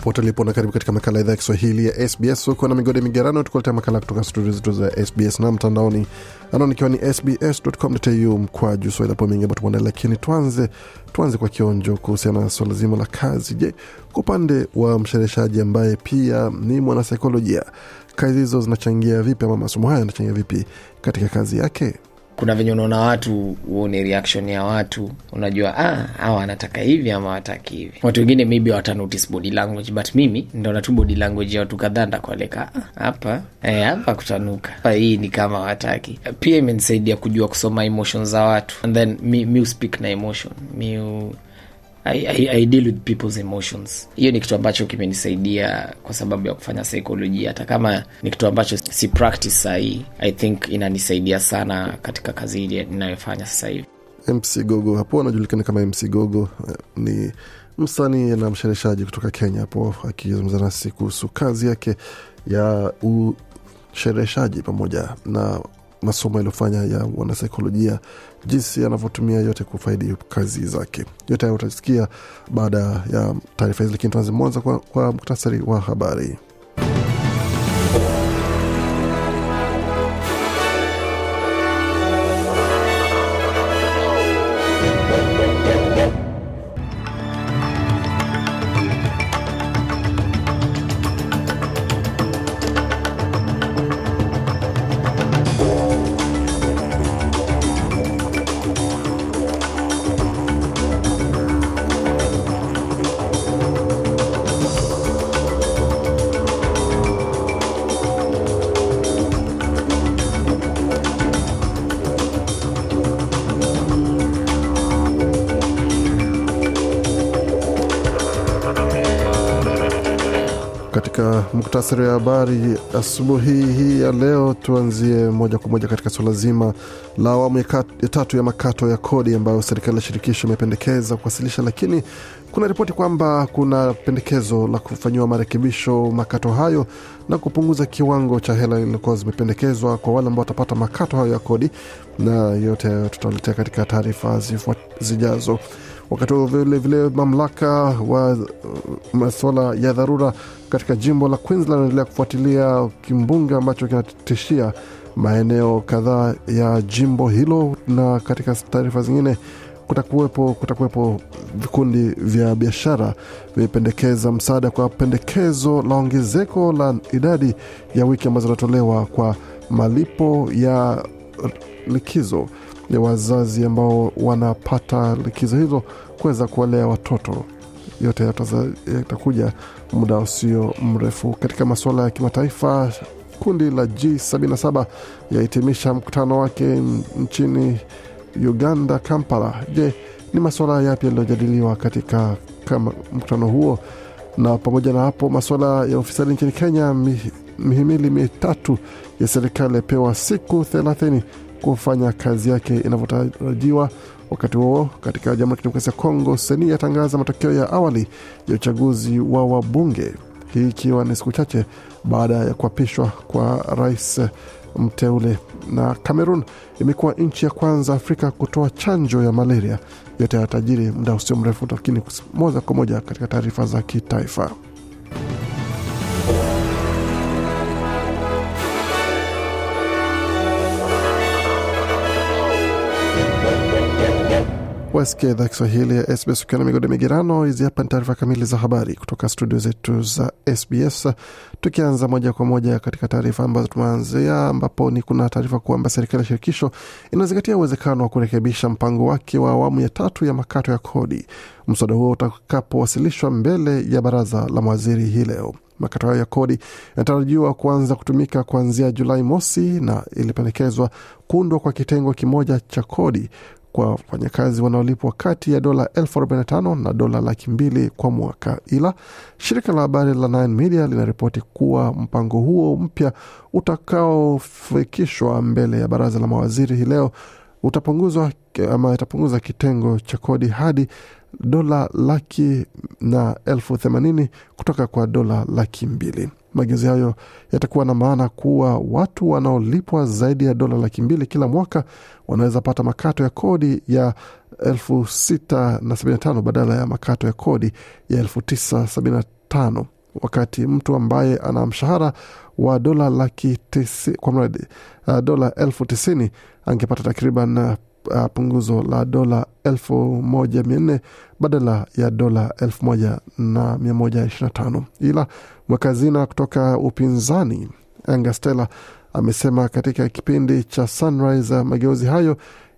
jambo pote lipo na karibu katika makala idhaa ya kiswahili ya sbs huko na migode migerano tukuletea makala kutoka studio zetu za sbs na mtandaoni. Anaonikiwa ni sbs.com.au mkwa juu swahili hapo mengi ambayo lakini tuanze tuanze kwa kionjo kuhusiana na swala zima la kazi. Je kwa upande wa mshereheshaji ambaye pia ni mwanasaikolojia kazi hizo zinachangia vipi ama masomo haya yanachangia vipi katika kazi yake kuna venye unaona watu uone reaction ya watu unajua ah, hawa wanataka hivi ama wataki hivi. Watu wengine maybe wata notice body language but mimi ndaona tu body language ya watu kadhaa ndakualeka "Ah, hapa eh, hapa kutanuka. Hapa hii ni kama wataki pia imenisaidia kujua kusoma emotion za watu. And then mi, mi speak na emotion. Mi u, I, I, I deal with people's emotions. Hiyo ni kitu ambacho kimenisaidia kwa sababu ya kufanya saikolojia hata kama ni kitu ambacho si practice sahii i think inanisaidia sana katika kazi ile ninayofanya sasa hivi. Mc gogo hapo anajulikana kama mc gogo eh, ni msanii na mshereshaji kutoka kenya hapo akizungumza nasi kuhusu kazi yake ya ushereshaji pamoja na masomo yaliyofanya ya wanasaikolojia jinsi anavyotumia yote kufaidi kazi zake. Yote hayo utasikia baada ya taarifa hizi lakini tuanze mwanza kwa, kwa muktasari wa habari muktasari wa habari asubuhi hii ya leo. Tuanzie moja kwa moja katika suala zima la awamu ya tatu ya makato ya kodi ambayo serikali ya shirikisho imependekeza kuwasilisha lakini kuna ripoti kwamba kuna pendekezo la kufanyiwa marekebisho makato hayo na kupunguza kiwango cha hela iliyokuwa zimependekezwa kwa wale ambao watapata makato hayo ya kodi. Na yote hayo tutaletea katika taarifa zijazo wakati huo vile vile mamlaka wa masuala ya dharura katika jimbo la Queensland wanaendelea kufuatilia kimbunga ambacho kinatishia maeneo kadhaa ya jimbo hilo, na katika taarifa zingine kutakuwepo kutakuwepo vikundi vya biashara vimependekeza msaada kwa pendekezo la ongezeko la idadi ya wiki ambazo zinatolewa kwa malipo ya likizo ya wazazi ambao wanapata likizo hizo kuweza kuwalea watoto. Yote yatakuja muda usio mrefu. Katika masuala ya kimataifa kundi la g77 yahitimisha mkutano wake nchini uganda kampala. Je ni masuala yapi yaliyojadiliwa katika mkutano huo? Na pamoja na hapo masuala ya ufisadi nchini kenya mihimili mitatu ya serikali yapewa siku thelathini kufanya kazi yake inavyotarajiwa. Wakati huo katika jamhuri ya kidemokrasia ya kongo seni yatangaza matokeo ya awali ya uchaguzi wa wabunge. Hii ikiwa ni siku chache baada ya kuapishwa kwa rais mteule. Na cameroon imekuwa nchi ya kwanza afrika kutoa chanjo ya malaria. Yote yatajiri muda usio mrefu lakini moja kwa moja katika taarifa za kitaifa wasikia idhaa Kiswahili ya SBS ukiwa na migode migerano. Hizi hapa ni taarifa kamili za habari kutoka studio zetu za SBS, tukianza moja kwa moja katika taarifa ambazo tumeanzia, ambapo ni kuna taarifa kwamba serikali ya shirikisho inazingatia uwezekano wa kurekebisha mpango wake wa awamu ya tatu ya makato ya kodi, mswada huo utakapowasilishwa mbele ya baraza la mawaziri hii leo. Makato hayo ya kodi yanatarajiwa kuanza kutumika kuanzia Julai mosi na ilipendekezwa kuundwa kwa kitengo kimoja cha kodi kwa wafanyakazi wanaolipwa kati ya dola elfu arobaini na tano na dola laki mbili kwa mwaka. Ila shirika la habari la Nine Media linaripoti kuwa mpango huo mpya utakaofikishwa mbele ya baraza la mawaziri hii leo utapunguzwa ama itapunguza kitengo cha kodi hadi dola laki na elfu themanini kutoka kwa dola laki mbili. Mageuzi hayo yatakuwa na maana kuwa watu wanaolipwa zaidi ya dola laki mbili kila mwaka wanaweza pata makato ya kodi ya elfu sita na sabini na tano badala ya makato ya kodi ya elfu tisa sabini na tano. Wakati mtu ambaye ana mshahara wa dola laki tisi, kwa mradi uh, dola elfu tisini angepata takriban uh, punguzo la dola elfu moja mia nne badala ya dola elfu moja na mia moja ishirini na tano. Ila mweka hazina kutoka upinzani Angastela amesema katika kipindi cha Sunrise mageuzi hayo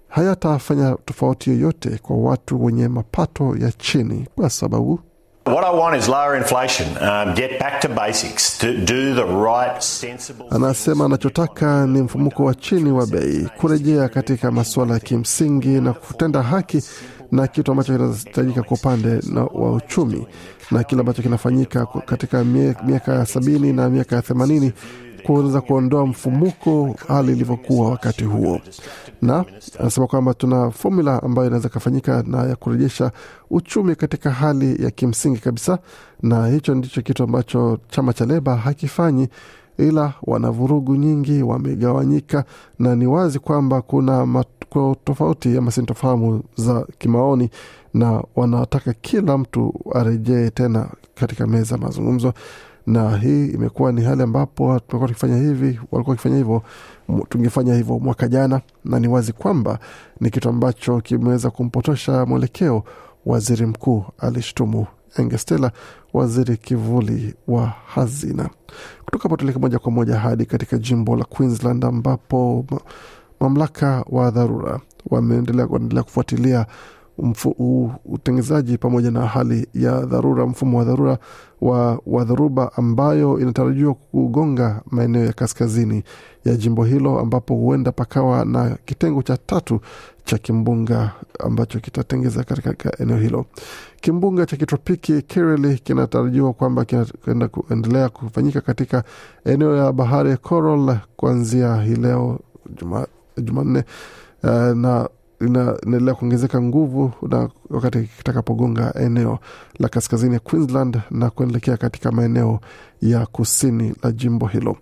hayatafanya tofauti yoyote kwa watu wenye mapato ya chini kwa sababu What I want is lower inflation, um, get back to basics, to do the right sensible Anasema anachotaka ni mfumuko wa chini wa bei, kurejea katika masuala ya kimsingi na kutenda haki na kitu ambacho kinahitajika kwa upande wa uchumi. Na kile ambacho kinafanyika katika miaka ya sabini na miaka ya themanini kuweza kuondoa mfumuko hali ilivyokuwa wakati huo, na anasema kwamba tuna fomula ambayo inaweza ikafanyika na ya kurejesha uchumi katika hali ya kimsingi kabisa, na hicho ndicho kitu ambacho chama cha Leba hakifanyi ila wana vurugu nyingi, wamegawanyika na ni wazi kwamba kuna tofauti ama sintofahamu za kimaoni, na wanataka kila mtu arejee tena katika meza mazungumzo, na hii imekuwa ni hali ambapo tumekuwa tukifanya hivi, walikuwa wakifanya hivyo, tungefanya hivyo mwaka jana, na ni wazi kwamba ni kitu ambacho kimeweza kumpotosha mwelekeo. Waziri mkuu alishtumu Engestela, waziri kivuli wa hazina. Kutoka potoleke moja kwa moja hadi katika jimbo la Queensland ambapo mamlaka wa dharura wameendelea kuendelea kufuatilia utengenezaji pamoja na hali ya dharura, mfumo wa dharura wa, wa dharuba ambayo inatarajiwa kugonga maeneo ya kaskazini ya jimbo hilo, ambapo huenda pakawa na kitengo cha tatu cha kimbunga ambacho kitatengeza katika eneo hilo. Kimbunga cha kitropiki Kirili kinatarajiwa kwamba kinaenda kuendelea kufanyika katika eneo ya bahari ya Coral kuanzia hii leo Juma- Jumanne uh, na ina- inaendelea kuongezeka nguvu na wakati kitakapogonga eneo la kaskazini ya Queensland na kuelekea katika maeneo ya kusini la jimbo hilo.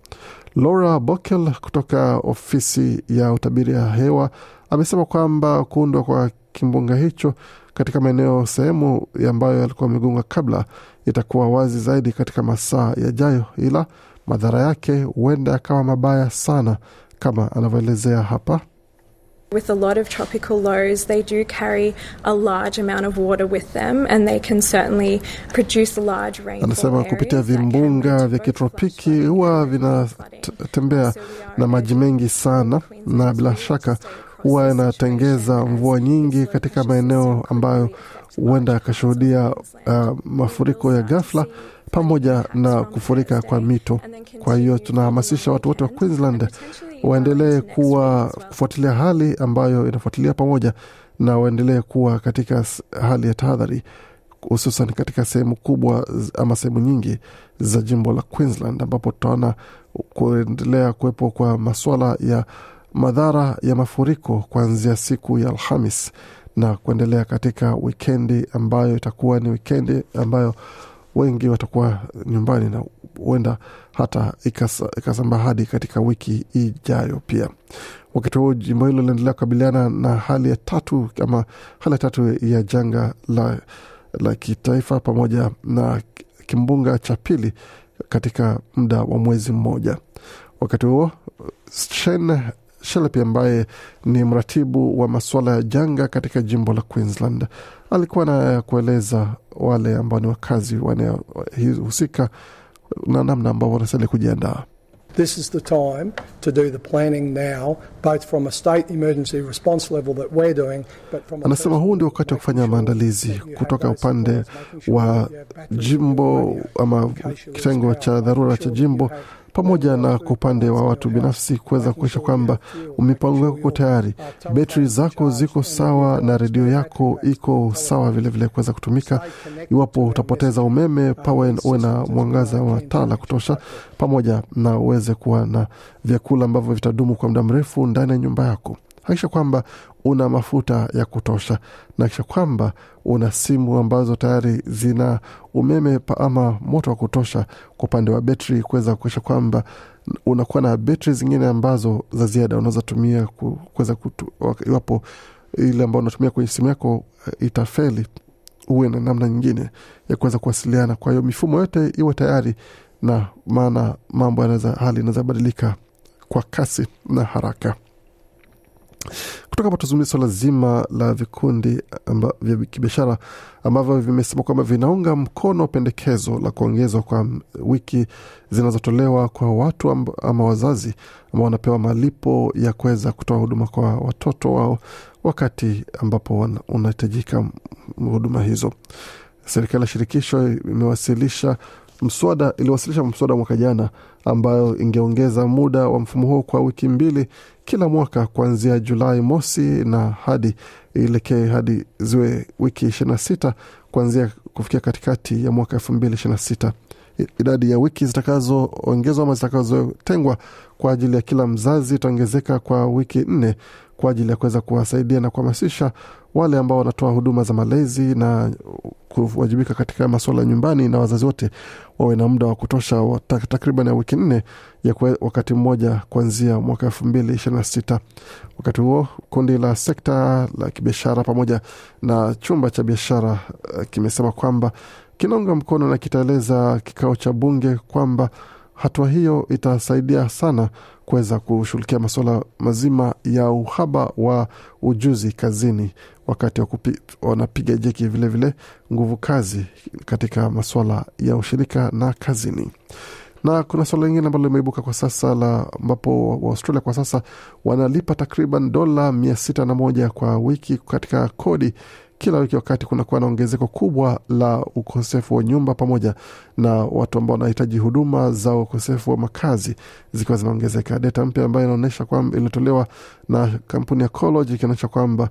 Laura Bokel kutoka ofisi ya utabiri ya hewa amesema kwamba kuundwa kwa kimbunga hicho katika maeneo sehemu ambayo yalikuwa amegonga kabla itakuwa wazi zaidi katika masaa yajayo, ila madhara yake huenda yakawa mabaya sana kama anavyoelezea hapa. With a lot of tropical lows, they do carry a large amount of water with them and they can certainly produce large rainfall Anasema kupitia vimbunga vya kitropiki huwa vinatembea na maji mengi sana, na bila shaka huwa inatengeza mvua nyingi katika maeneo ambayo huenda yakashuhudia uh, mafuriko ya ghafla pamoja na kufurika kwa mito. Kwa hiyo tunahamasisha watu wote wa Queensland waendelee kuwa kufuatilia hali ambayo inafuatilia pamoja na waendelee kuwa katika hali ya tahadhari hususan katika sehemu kubwa ama sehemu nyingi za jimbo la Queensland ambapo tutaona kuendelea kuwepo kwa maswala ya madhara ya mafuriko kuanzia siku ya Alhamis na kuendelea katika wikendi ambayo itakuwa ni wikendi ambayo wengi watakuwa nyumbani na huenda hata ikasa- ikasambaa hadi katika wiki ijayo pia. Wakati huo jimbo hilo linaendelea kukabiliana na hali ya tatu ama hali ya tatu ya janga la, la kitaifa pamoja na kimbunga cha pili katika muda wa mwezi mmoja. Wakati huo Shane Shelepi ambaye ni mratibu wa masuala ya janga katika jimbo la Queensland alikuwa na ya kueleza wale ambao ni wakazi wanaohusika na namna ambao wanastahili kujiandaa. This is the time to do the planning now, both from a state emergency response level that we're doing, but from Anasema huu ndio wakati wa kufanya maandalizi kutoka upande wa jimbo ama kitengo cha dharura cha jimbo pamoja na kwa upande wa watu binafsi kuweza kuisha kwamba mipango yako iko tayari, betri zako ziko sawa na redio yako iko sawa vilevile kuweza kutumika. Iwapo utapoteza umeme, pawe uwe na mwangaza wa taa la kutosha, pamoja na uweze kuwa na vyakula ambavyo vitadumu kwa muda mrefu ndani ya nyumba yako. Hakikisha kwamba una mafuta ya kutosha. Na kisha kwamba una simu ambazo tayari zina umeme ama moto wa kutosha kwa upande wa betri kuweza kuakisha kwamba unakuwa na betri zingine ambazo za ziada unaweza tumia ku- kuweza iwapo ile ambao unatumia kwenye simu yako eh, itafeli uwe na namna nyingine ya kuweza kuwasiliana. Kwa hiyo mifumo yote iwe tayari na maana mambo hali inaweza badilika kwa kasi na haraka kutoka hapa tuzungumzia swala zima la vikundi amba, vya kibiashara ambavyo vimesema kwamba vinaunga mkono pendekezo la kuongezwa kwa wiki zinazotolewa kwa watu amba, ama wazazi ambao wanapewa malipo ya kuweza kutoa huduma kwa watoto wao wakati ambapo unahitajika huduma hizo. Serikali ya shirikisho imewasilisha mswada iliwasilisha mswada mwaka jana ambayo ingeongeza muda wa mfumo huo kwa wiki mbili kila mwaka kuanzia Julai mosi na hadi ielekee hadi ziwe wiki ishirini na sita kuanzia kufikia katikati ya mwaka elfu mbili ishirini na sita. Idadi ya wiki zitakazoongezwa ama zitakazotengwa kwa ajili ya kila mzazi itaongezeka kwa wiki nne kwa ajili ya kuweza kuwasaidia na kuhamasisha wale ambao wanatoa huduma za malezi na kuwajibika katika masuala nyumbani na wazazi wote wawe na muda wa kutosha takriban ya wiki nne ya kwe, wakati mmoja kuanzia mwaka elfu mbili ishirini na sita. Wakati huo kundi la sekta la kibiashara pamoja na chumba cha biashara uh, kimesema kwamba kinaunga mkono na kitaeleza kikao cha bunge kwamba hatua hiyo itasaidia sana kuweza kushughulikia masuala mazima ya uhaba wa ujuzi kazini wakati wanapiga jeki vilevile vile nguvu kazi katika masuala ya ushirika na kazini. Na kuna suala lingine ambalo limeibuka kwa sasa la ambapo waaustralia kwa sasa wanalipa takriban dola mia sita na moja kwa wiki katika kodi kila wiki wakati kunakuwa na ongezeko kubwa la ukosefu wa nyumba pamoja na watu ambao wanahitaji huduma za ukosefu wa makazi zikiwa zinaongezeka. Data mpya ambayo inaonyesha kwamba ilitolewa na kampuni ya Colage ikionyesha kwamba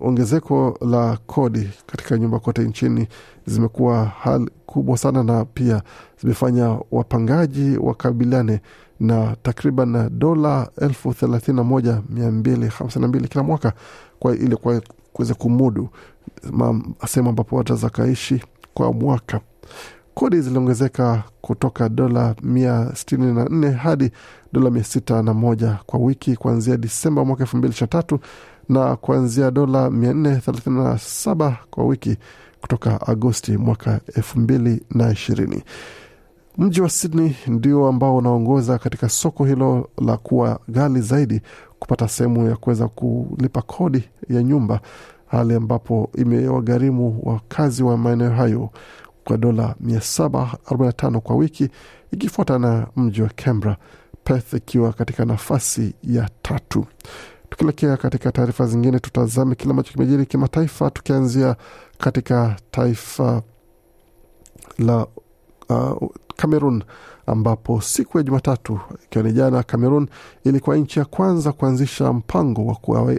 ongezeko la kodi katika nyumba kote nchini zimekuwa hali kubwa sana, na pia zimefanya wapangaji wakabiliane na takriban dola elfu thelathini na moja mia mbili hamsini na mbili kila mwaka kwa ili kwa kuweza kumudu sehemu ambapo wataweza kaishi kwa mwaka. Kodi ziliongezeka kutoka dola mia sitini na nne hadi dola mia sita na moja kwa wiki kuanzia Disemba mwaka elfu mbili ishirini na tatu na kuanzia dola mia nne thelathini na saba kwa wiki kutoka Agosti mwaka elfu mbili na ishirini. Mji wa Sydney ndio ambao unaongoza katika soko hilo la kuwa ghali zaidi kupata sehemu ya kuweza kulipa kodi ya nyumba, hali ambapo imewagharimu wakazi wa maeneo hayo kwa dola 745 kwa wiki, ikifuata na mji wa Canberra, Perth ikiwa katika nafasi ya tatu. Tukielekea katika taarifa zingine, tutazame kile ambacho kimejiri kimataifa, tukianzia katika taifa la uh, Cameroon ambapo siku ya Jumatatu ikiwa ni jana, Cameroon ilikuwa nchi ya kwanza kuanzisha mpango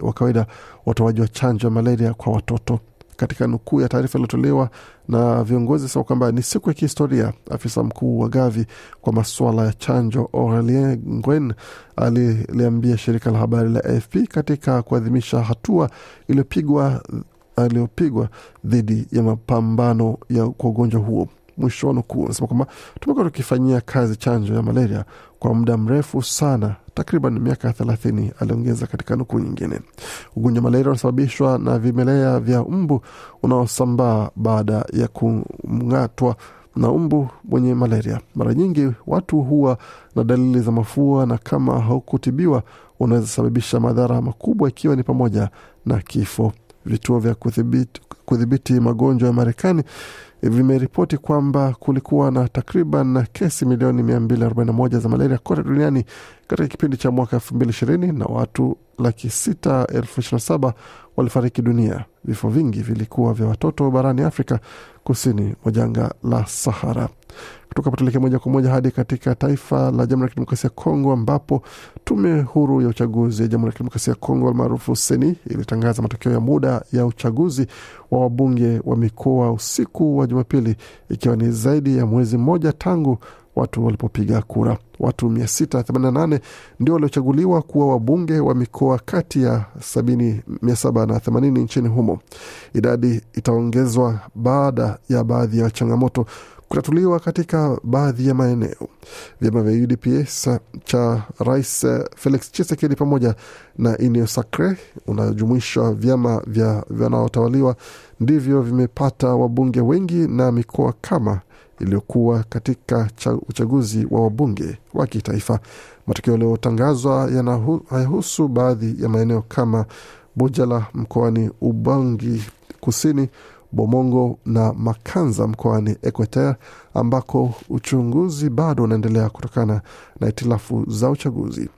wa kawaida wa utoaji wa chanjo ya malaria kwa watoto. Katika nukuu ya taarifa iliyotolewa na viongozi sema kwamba ni siku ya kihistoria. Afisa mkuu wa Gavi kwa masuala ya chanjo Aurelien Ngwen aliliambia shirika la habari la AFP katika kuadhimisha hatua iliyopigwa aliyopigwa dhidi ya mapambano ya kwa ugonjwa huo. Mwisho wa nukuu anasema kwamba tumekuwa tukifanyia kazi chanjo ya malaria kwa muda mrefu sana, takriban miaka thelathini, aliongeza katika nukuu nyingine. Ugonjwa wa malaria unasababishwa na vimelea vya mbu unaosambaa baada ya kung'atwa na mbu mwenye malaria. Mara nyingi watu huwa na dalili za mafua, na kama haukutibiwa unaweza sababisha madhara makubwa, ikiwa ni pamoja na kifo. Vituo vya kudhibiti, kudhibiti magonjwa ya Marekani vimeripoti kwamba kulikuwa na takriban kesi milioni 241 za malaria kote duniani katika kipindi cha mwaka 2020 na watu laki sita elfu ishirini na saba walifariki dunia. Vifo vingi vilikuwa vya watoto barani Afrika kusini mwa janga la Sahara. Kutoka patuleke moja kwa moja hadi katika taifa la Jamhuri ya Kidemokrasia ya Kongo ambapo tume huru ya uchaguzi ya Jamhuri ya Kidemokrasia ya Kongo almaarufu Seni ilitangaza matokeo ya muda ya uchaguzi wa wabunge wa mikoa usiku wa Jumapili, ikiwa ni zaidi ya mwezi mmoja tangu watu walipopiga kura. Watu 688 ndio waliochaguliwa kuwa wabunge wa mikoa kati ya 780 nchini humo. Idadi itaongezwa baada ya baadhi ya changamoto kutatuliwa katika baadhi ya maeneo. Vyama vya UDPS cha Rais Felix Tshisekedi pamoja na Union Sacre unajumuisha vyama vya vinaotawaliwa ndivyo vimepata wabunge wengi na mikoa kama iliyokuwa katika uchaguzi wa wabunge wa kitaifa. Matokeo yaliyotangazwa hayahusu baadhi ya maeneo kama Bujala mkoani Ubangi Kusini, Bomongo na Makanza mkoani Equateur, ambako uchunguzi bado unaendelea kutokana na hitilafu za uchaguzi.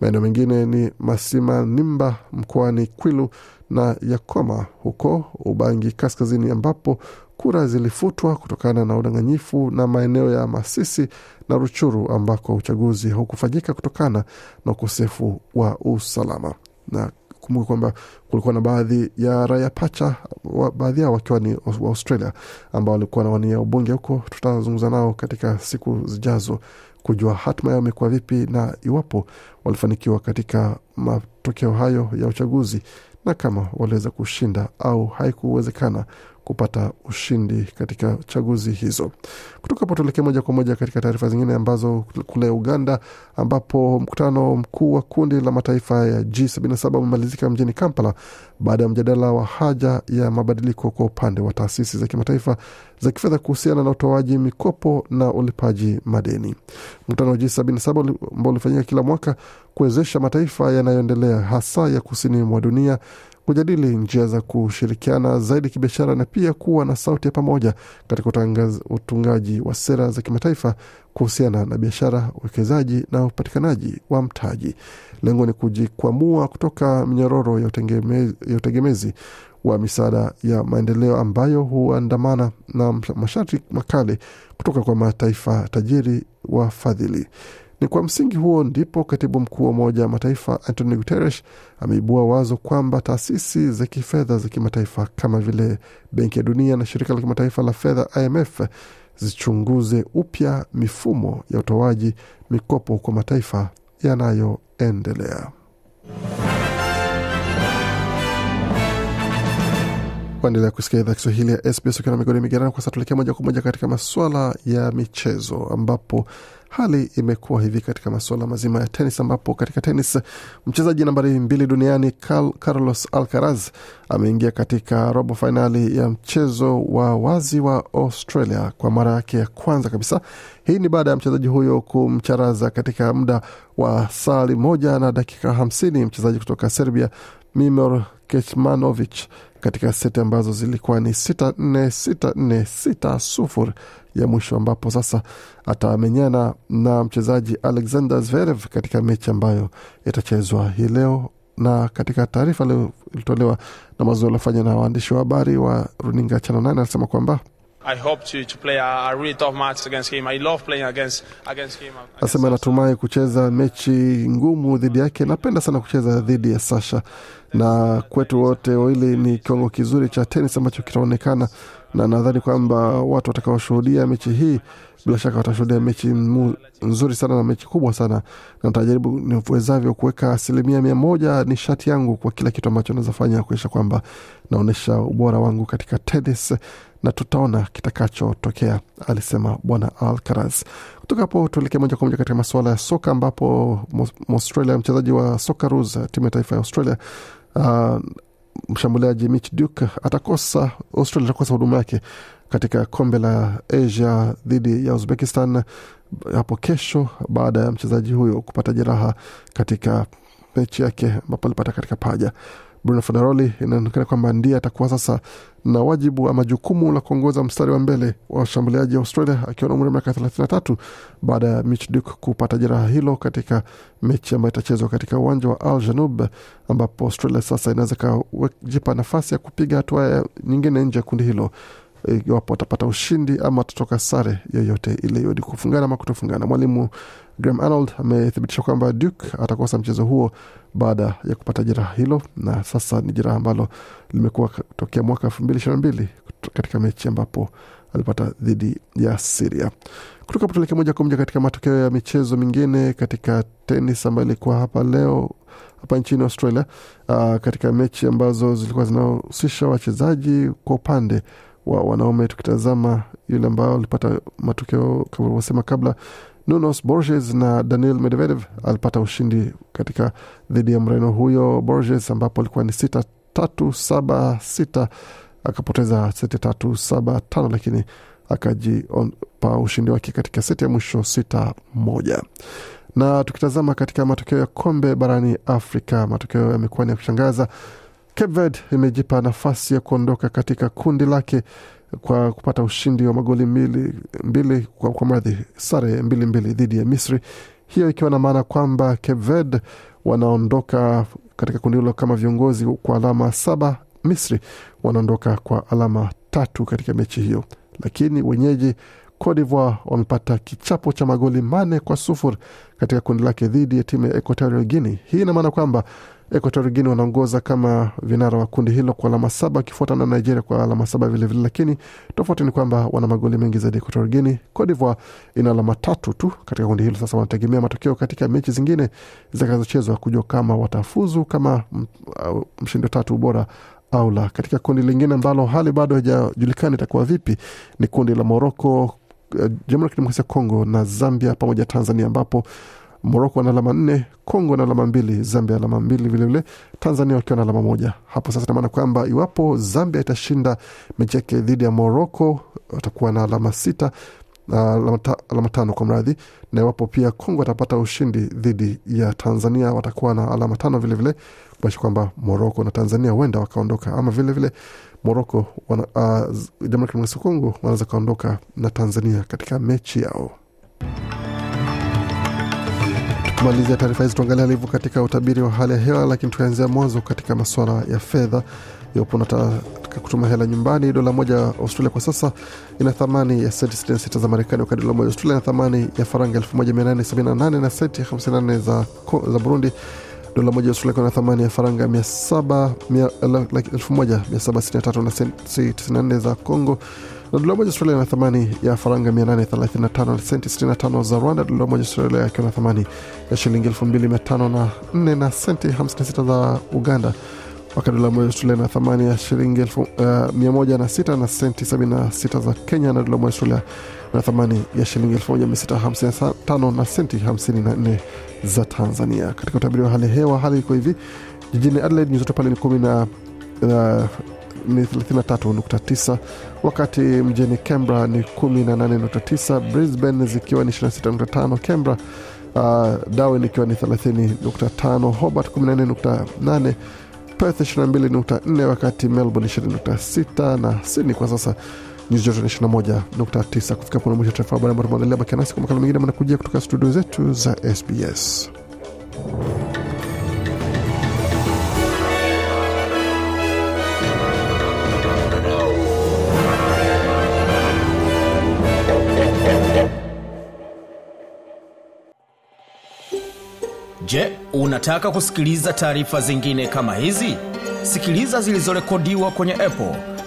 Maeneo mengine ni Masimanimba mkoani Kwilu na Yakoma huko Ubangi Kaskazini, ambapo kura zilifutwa kutokana na udanganyifu na maeneo ya Masisi na Ruchuru ambako uchaguzi haukufanyika kutokana na ukosefu wa usalama. Na kumbuka kwamba kulikuwa na baadhi ya raia pacha, baadhi yao wakiwa ni wa Australia ambao walikuwa nawania ubunge huko. Tutazungumza nao katika siku zijazo kujua hatma yao imekuwa vipi na iwapo walifanikiwa katika matokeo hayo ya uchaguzi na kama waliweza kushinda au haikuwezekana kupata ushindi katika chaguzi hizo. Kutoka hapo tuelekee moja kwa moja katika taarifa zingine ambazo kule Uganda, ambapo mkutano mkuu wa kundi la mataifa ya G77 umemalizika mjini Kampala baada ya mjadala wa haja ya mabadiliko kwa upande wa taasisi za kimataifa za kifedha kuhusiana na utoaji mikopo na ulipaji madeni. Mkutano wa G77 ambao ulifanyika kila mwaka kuwezesha mataifa yanayoendelea hasa ya kusini mwa dunia kujadili njia za kushirikiana zaidi kibiashara na pia kuwa na sauti ya pamoja katika utungaji wa sera za kimataifa kuhusiana na biashara, uwekezaji na upatikanaji wa mtaji. Lengo ni kujikwamua kutoka minyororo ya utegemezi, ya utegemezi wa misaada ya maendeleo ambayo huandamana na masharti makali kutoka kwa mataifa tajiri wafadhili. Ni kwa msingi huo ndipo katibu mkuu wa Umoja wa Mataifa Antonio Guterres ameibua wazo kwamba taasisi za kifedha za kimataifa kama vile Benki ya Dunia na Shirika la Kimataifa la Fedha IMF zichunguze upya mifumo ya utoaji mikopo kwa mataifa yanayoendelea. Kuendelea kusikia idhaa Kiswahili ya SBS ukiwa na migodi migerano. Kwa sasa tuelekea moja kwa moja katika masuala ya michezo, ambapo hali imekuwa hivi katika masuala mazima ya tenis, ambapo katika tenis mchezaji nambari mbili duniani Carlos Alcaraz ameingia katika robo fainali ya mchezo wa wazi wa Australia kwa mara yake ya kwanza kabisa. Hii ni baada ya mchezaji huyo kumcharaza katika muda wa sali moja na dakika hamsini mchezaji kutoka Serbia Mimor Kecmanovic katika seti ambazo zilikuwa ni sita nne sita nne sita sufuri ya mwisho, ambapo sasa atamenyana na mchezaji Alexander Zverev katika mechi ambayo itachezwa hii leo. Na katika taarifa iliyotolewa na mazoezi aliofanya na waandishi wa habari wa runinga Channel 9 anasema kwamba Asema natumai kucheza mechi ngumu dhidi yake. Napenda sana kucheza dhidi ya Sasha, na kwetu wote wawili ni kiwango kizuri cha tenis ambacho kitaonekana, na nadhani kwamba watu watakaoshuhudia mechi hii bila shaka watashuhudia mechi nzuri sana na mechi kubwa sana, na nitajaribu niwezavyo kuweka asilimia mia moja nishati yangu kwa kila kitu ambacho naweza fanya kuonyesha kwamba naonyesha ubora wangu katika tenis na tutaona kitakachotokea, alisema bwana Alcaraz. Kutoka hapo tuelekee moja kwa moja katika masuala ya soka, ambapo Australia, mchezaji wa Socceroos, timu ya taifa ya Australia uh, mshambuliaji Mitch Duke atakosa, Australia atakosa huduma yake katika kombe la Asia dhidi ya Uzbekistan hapo kesho baada ya mchezaji huyo kupata jeraha katika mechi yake ambapo alipata katika paja. Bruno Federoli inaonekana kwamba ndiye atakuwa sasa na wajibu ama jukumu la kuongoza mstari wa mbele wa washambuliaji wa Australia akiwa na umri wa miaka 33 baada ya Mitch Duke kupata jeraha hilo katika mechi ambayo itachezwa katika uwanja wa Al Janub, ambapo Australia sasa inaweza kajipa nafasi ya kupiga hatua nyingine nje ya kundi hilo iwapo watapata ushindi ama watatoka sare yoyote ile, iwe ni kufungana ama kutofungana. Mwalimu Graham Arnold amethibitisha kwamba Duke atakosa mchezo huo baada ya kupata jeraha hilo, na sasa ni jeraha ambalo limekuwa tokea mwaka elfu mbili ishirini mbili katika mechi ambapo alipata dhidi ya Siria. Kutoka hapo moja kwa moja katika matokeo ya michezo mingine katika tenis ambayo ilikuwa hapa leo hapa nchini Australia, uh, katika mechi ambazo zilikuwa zinahusisha wachezaji kwa upande wa wanaume, tukitazama yule ambao alipata matokeo kama ulivyosema kabla Nunos Borges na Daniel Medvedev alipata ushindi katika dhidi ya mreno huyo Borges, ambapo alikuwa ni sita tatu saba sita akapoteza seti tatu saba tano, lakini akajipa ushindi wake katika seti ya mwisho sita moja. Na tukitazama katika matokeo ya kombe barani Afrika, matokeo yamekuwa ni ya kushangaza. Cape Verde imejipa nafasi ya kuondoka katika kundi lake kwa kupata ushindi wa magoli mbili, mbili kwa, kwa mradhi sare mbili mbili dhidi ya Misri, hiyo ikiwa na maana kwamba Cape Verde wanaondoka katika kundi hilo kama viongozi kwa alama saba. Misri wanaondoka kwa alama tatu katika mechi hiyo, lakini wenyeji Cote d'Ivoire wamepata kichapo cha magoli mane kwa sufuri katika kundi lake dhidi ya timu ya Equatorial Guinea. Hii ina maana kwamba Equatorial Guinea wanaongoza kama vinara wa kundi hilo kwa alama saba wakifuata na Nigeria kwa alama saba vilevile vile, lakini tofauti ni kwamba wana magoli mengi zaidi Equatorial Guinea. Cote d'Ivoire ina alama tatu tu katika kundi hilo. Sasa wanategemea matokeo katika mechi zingine zitakazochezwa kujua kama watafuzu kama mshindi tatu bora au la. Katika kundi lingine ambalo hali bado haijajulikana itakuwa vipi ni kundi la Moroko, Jamhuri ya Kidemokrasia ya Kongo na Zambia pamoja Tanzania, ambapo Moroko na alama nne, Kongo na alama mbili, Zambia alama mbili vilevile, Tanzania wakiwa na alama moja. Hapo sasa inamaana kwamba iwapo Zambia itashinda mechi yake dhidi ya Moroko watakuwa na alama sita alama, ta, tano kwa mradhi, na iwapo pia Kongo atapata ushindi dhidi ya Tanzania watakuwa na alama tano vilevile, kumaanisha kwamba Moroko na Tanzania huenda wakaondoka, ama vilevile Moroko uh, Jamhuri ya Kidemokrasia ya wanaweza kaondoka na Tanzania katika mechi yao. Tukimalizia taarifa hizi, tuangalia hali katika utabiri wa hali ya hewa, lakini tukianzia mwanzo katika masuala ya fedha. Iwapo unataka kutuma hela nyumbani, dola moja Australia kwa sasa ina thamani ya senti 66 za Marekani, wakati dola moja Australia ina thamani ya faranga 1878 na senti 54 za, za Burundi. Dola moja Australia ina thamani ya faranga 1763 na senti 94 za Congo na dola moja Australia ina thamani ya faranga 835 na senti 65 za Rwanda. Dola moja Australia ikiwa na thamani ya shilingi 2504 na senti 56 za Uganda, wakati dola moja Australia ina thamani ya shilingi uh, 106 na senti 76 za Kenya, na dola moja Australia ina thamani ya shilingi 1655 na senti 54 za Tanzania. Katika utabiri wa hali ya hewa, hali iko hivi: jijini Adelaide nyuzi joto pale ni kumi na uh, ni 33.9 wakati mjini Canberra ni 18.9, Brisbane zikiwa ni 26.5, Canberra uh, Darwin ikiwa ni 30.5, Hobart 14.8, Perth 22.4, wakati Melbourne 20.6 na Sydney kwa sasa nyuzi joto ni 21.9. Kufika pona mwisho taarifa habari ambayo tumeandalia. Bakia nasi kwa makala mengine manakujia kutoka studio zetu za SBS. Je, unataka kusikiliza taarifa zingine kama hizi? Sikiliza zilizorekodiwa kwenye Apple,